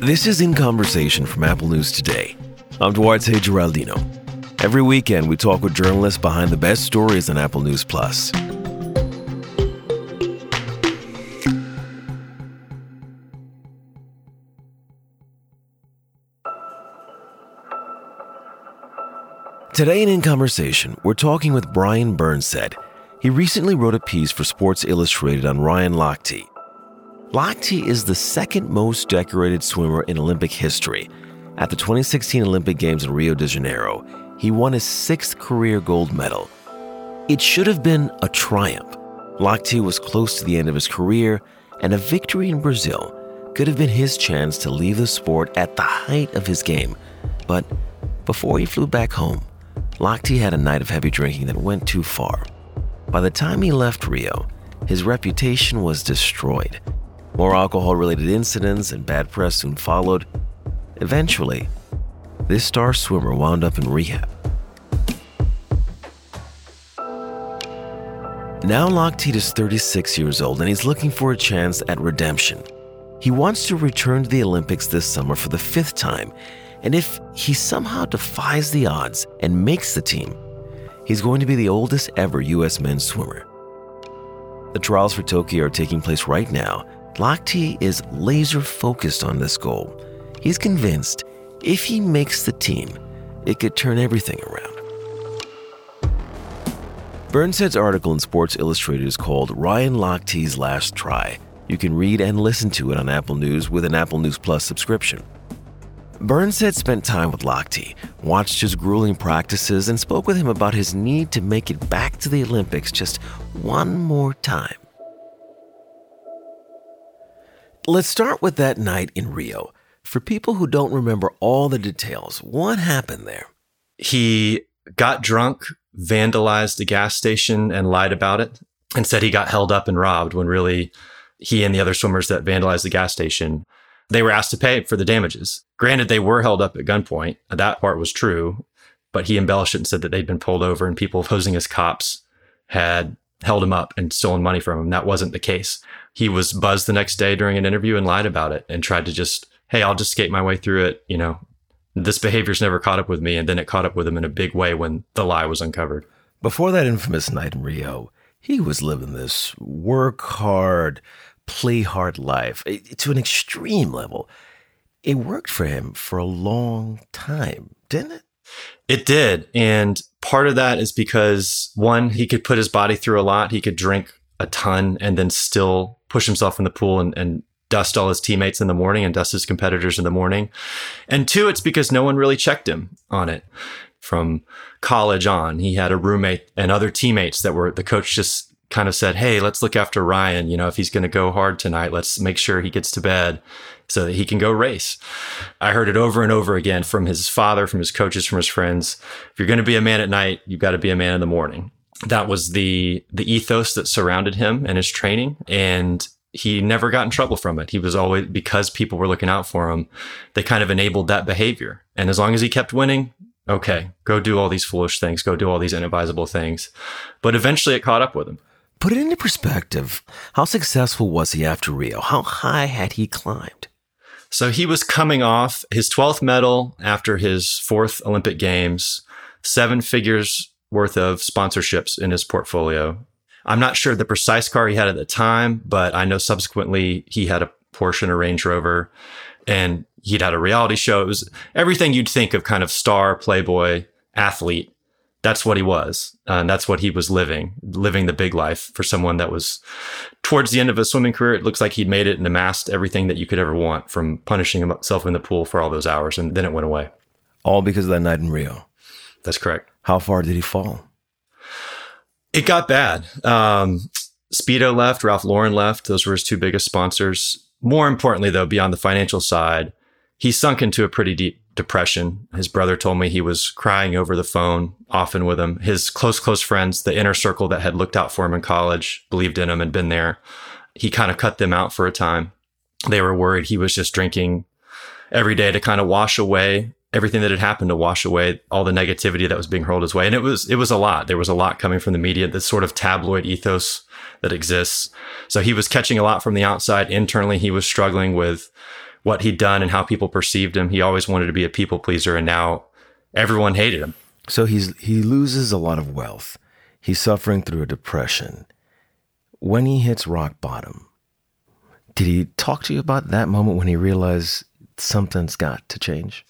This is In Conversation from Apple News Today. I'm Duarte Geraldino. Every weekend, we talk with journalists behind the best stories on Apple News Plus. Today in In Conversation, we're talking with Brian Burnsed. He recently wrote a piece for Sports Illustrated on Ryan Lochte. Lochte is the second most decorated swimmer in Olympic history. At the 2016 Olympic Games in Rio de Janeiro, he won his sixth career gold medal. It should have been a triumph. Lochte was close to the end of his career, and a victory in Brazil could have been his chance to leave the sport at the height of his game. But before he flew back home, Lochte had a night of heavy drinking that went too far. By the time he left Rio, his reputation was destroyed. More alcohol related incidents and bad press soon followed. Eventually, this star swimmer wound up in rehab. Now Lochte is 36 years old and he's looking for a chance at redemption. He wants to return to the Olympics this summer for the fifth time and if he somehow defies the odds and makes the team, he's going to be the oldest ever U.S. men's swimmer. The trials for Tokyo are taking place right now. Lochte is laser focused on this goal. He's convinced if he makes the team, it could turn everything around. Burnsed's article in Sports Illustrated is called Ryan Lochte's Last Try. You can read and listen to it on Apple News with an Apple News Plus subscription. Burnsed spent time with Lochte, watched his grueling practices, and spoke with him about his need to make it back to the Olympics just one more time. Let's start with that night in Rio. For people who don't remember all the details, what happened there? He got drunk, vandalized a gas station, and lied about it, and said he got held up and robbed when really he and the other swimmers that vandalized the gas station they were asked to pay for the damages. Granted, they were held up at gunpoint. That part was true, but he embellished it and said that they'd been pulled over and people posing as cops had held him up and stolen money from him. That wasn't the case. He was buzzed the next day during an interview and lied about it and tried to just, hey, I'll just skate my way through it. You know, this behavior's never caught up with me. And then it caught up with him in a big way when the lie was uncovered. Before that infamous night in Rio, he was living this work hard, play hard life eh, to an extreme level. It worked for him for a long time, didn't it? It did. And part of that is because one, he could put his body through a lot. He could drink a ton and then still push himself in the pool and, and dust all his teammates in the morning and dust his competitors in the morning. And two, it's because no one really checked him on it from college on. He had a roommate and other teammates that were the coach just kind of said, Hey, let's look after Ryan. You know, if he's going to go hard tonight, let's make sure he gets to bed so that he can go race. I heard it over and over again from his father, from his coaches, from his friends. If you're going to be a man at night, you've got to be a man in the morning. That was the, the ethos that surrounded him and his training. And he never got in trouble from it. He was always, because people were looking out for him, they kind of enabled that behavior. And as long as he kept winning, okay, go do all these foolish things, go do all these inadvisable things. But eventually it caught up with him. Put it into perspective. How successful was he after Rio? How high had he climbed? So he was coming off his 12th medal after his fourth Olympic Games, seven figures worth of sponsorships in his portfolio. I'm not sure the precise car he had at the time, but I know subsequently he had a Porsche and a Range Rover and he'd had a reality show. It was everything you'd think of kind of star, playboy, athlete that's what he was. And that's what he was living, living the big life for someone that was towards the end of a swimming career. It looks like he'd made it and amassed everything that you could ever want from punishing himself in the pool for all those hours. And then it went away. All because of that night in Rio. That's correct. How far did he fall? It got bad. Um, Speedo left, Ralph Lauren left. Those were his two biggest sponsors. More importantly, though, beyond the financial side, he sunk into a pretty deep depression. His brother told me he was crying over the phone often with him. His close, close friends, the inner circle that had looked out for him in college, believed in him and been there. He kind of cut them out for a time. They were worried he was just drinking every day to kind of wash away everything that had happened to wash away all the negativity that was being hurled his way. And it was, it was a lot. There was a lot coming from the media, this sort of tabloid ethos that exists. So he was catching a lot from the outside. Internally, he was struggling with what he'd done and how people perceived him. He always wanted to be a people pleaser, and now everyone hated him. So he's he loses a lot of wealth. He's suffering through a depression. When he hits rock bottom, did he talk to you about that moment when he realized something's got to change?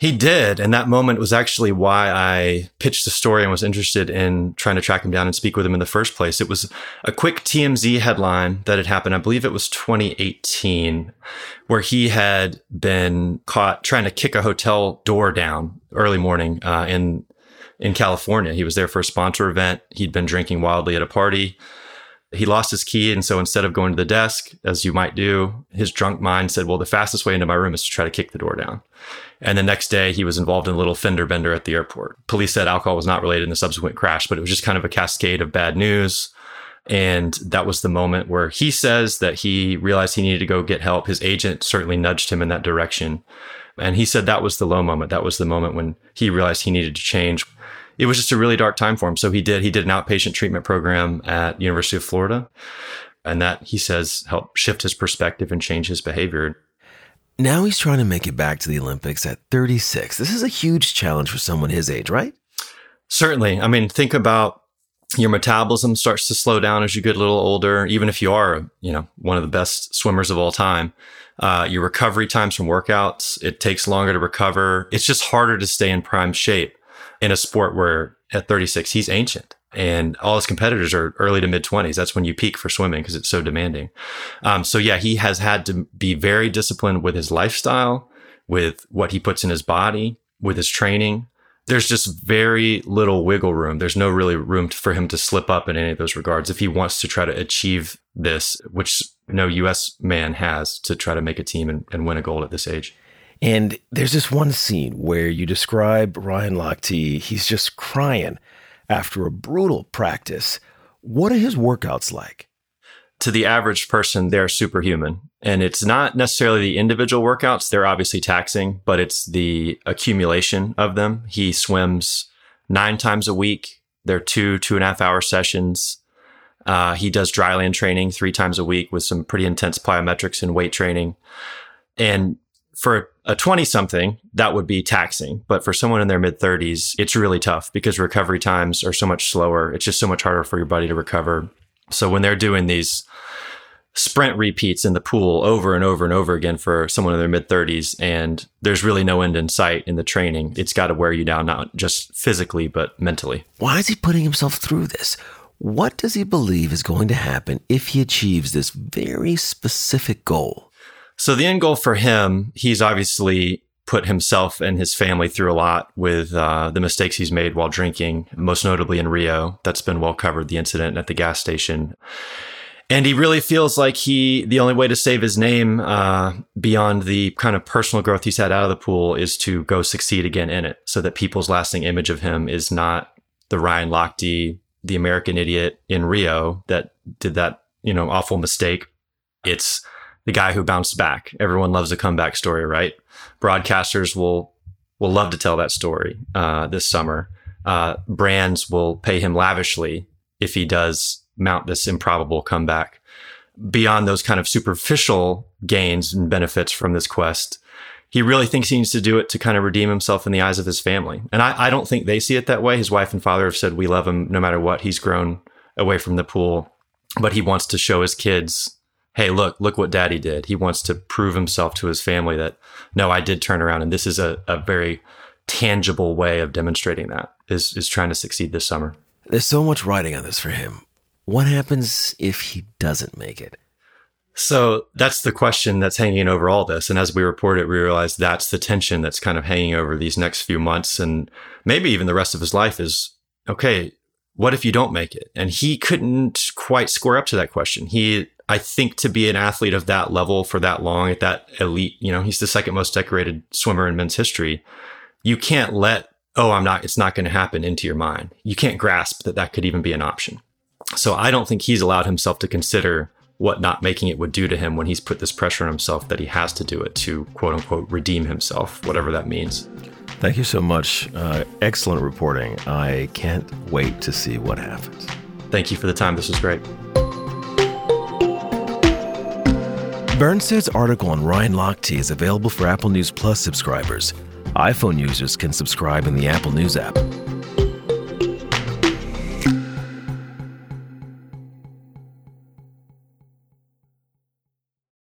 He did. And that moment was actually why I pitched the story and was interested in trying to track him down and speak with him in the first place. It was a quick TMZ headline that had happened. I believe it was 2018, where he had been caught trying to kick a hotel door down early morning uh, in in California. He was there for a sponsor event. He'd been drinking wildly at a party. He lost his key. And so instead of going to the desk, as you might do, his drunk mind said, well, the fastest way into my room is to try to kick the door down. And the next day, he was involved in a little fender bender at the airport. Police said alcohol was not related in the subsequent crash, but it was just kind of a cascade of bad news. And that was the moment where he says that he realized he needed to go get help. His agent certainly nudged him in that direction. And he said that was the low moment. That was the moment when he realized he needed to change it was just a really dark time for him. So he did, he did an outpatient treatment program at University of Florida. And that he says helped shift his perspective and change his behavior. Now he's trying to make it back to the Olympics at 36. This is a huge challenge for someone his age, right? Certainly. I mean, think about your metabolism starts to slow down as you get a little older, even if you are, you know, one of the best swimmers of all time. Uh, your recovery times from workouts, it takes longer to recover. It's just harder to stay in prime shape in a sport where at 36, he's ancient and all his competitors are early to mid 20s. That's when you peak for swimming because it's so demanding. Um, so, yeah, he has had to be very disciplined with his lifestyle, with what he puts in his body, with his training. There's just very little wiggle room. There's no really room for him to slip up in any of those regards if he wants to try to achieve this, which no U.S. man has to try to make a team and, and win a gold at this age. And there's this one scene where you describe Ryan Lochte, he's just crying after a brutal practice. What are his workouts like? To the average person, they're superhuman. And it's not necessarily the individual workouts, they're obviously taxing, but it's the accumulation of them. He swims nine times a week. They're two, two and a half hour sessions. Uh, he does dryland training three times a week with some pretty intense plyometrics and weight training. And for a 20 something, that would be taxing. But for someone in their mid 30s, it's really tough because recovery times are so much slower. It's just so much harder for your body to recover. So when they're doing these sprint repeats in the pool over and over and over again for someone in their mid 30s, and there's really no end in sight in the training, it's got to wear you down, not just physically, but mentally. Why is he putting himself through this? What does he believe is going to happen if he achieves this very specific goal? So the end goal for him, he's obviously put himself and his family through a lot with uh, the mistakes he's made while drinking, most notably in Rio. That's been well covered, the incident at the gas station. And he really feels like he, the only way to save his name uh, beyond the kind of personal growth he's had out of the pool is to go succeed again in it so that people's lasting image of him is not the Ryan Lochte, the American idiot in Rio that did that, you know, awful mistake. It's the guy who bounced back. Everyone loves a comeback story, right? Broadcasters will will love to tell that story uh, this summer. Uh, brands will pay him lavishly if he does mount this improbable comeback. Beyond those kind of superficial gains and benefits from this quest, he really thinks he needs to do it to kind of redeem himself in the eyes of his family. And I, I don't think they see it that way. His wife and father have said, We love him no matter what. He's grown away from the pool, but he wants to show his kids hey, look, look what daddy did. He wants to prove himself to his family that, no, I did turn around. And this is a, a very tangible way of demonstrating that is, is trying to succeed this summer. There's so much writing on this for him. What happens if he doesn't make it? So that's the question that's hanging over all this. And as we report it, we realize that's the tension that's kind of hanging over these next few months and maybe even the rest of his life is okay, what if you don't make it? And he couldn't quite square up to that question. He I think to be an athlete of that level for that long at that elite, you know, he's the second most decorated swimmer in men's history. You can't let, oh, I'm not, it's not going to happen into your mind. You can't grasp that that could even be an option. So I don't think he's allowed himself to consider what not making it would do to him when he's put this pressure on himself that he has to do it to quote unquote redeem himself, whatever that means. Thank you so much. Uh, excellent reporting. I can't wait to see what happens. Thank you for the time. This was great. Burnsed's article on Ryan Lochte is available for Apple News Plus subscribers. iPhone users can subscribe in the Apple News app.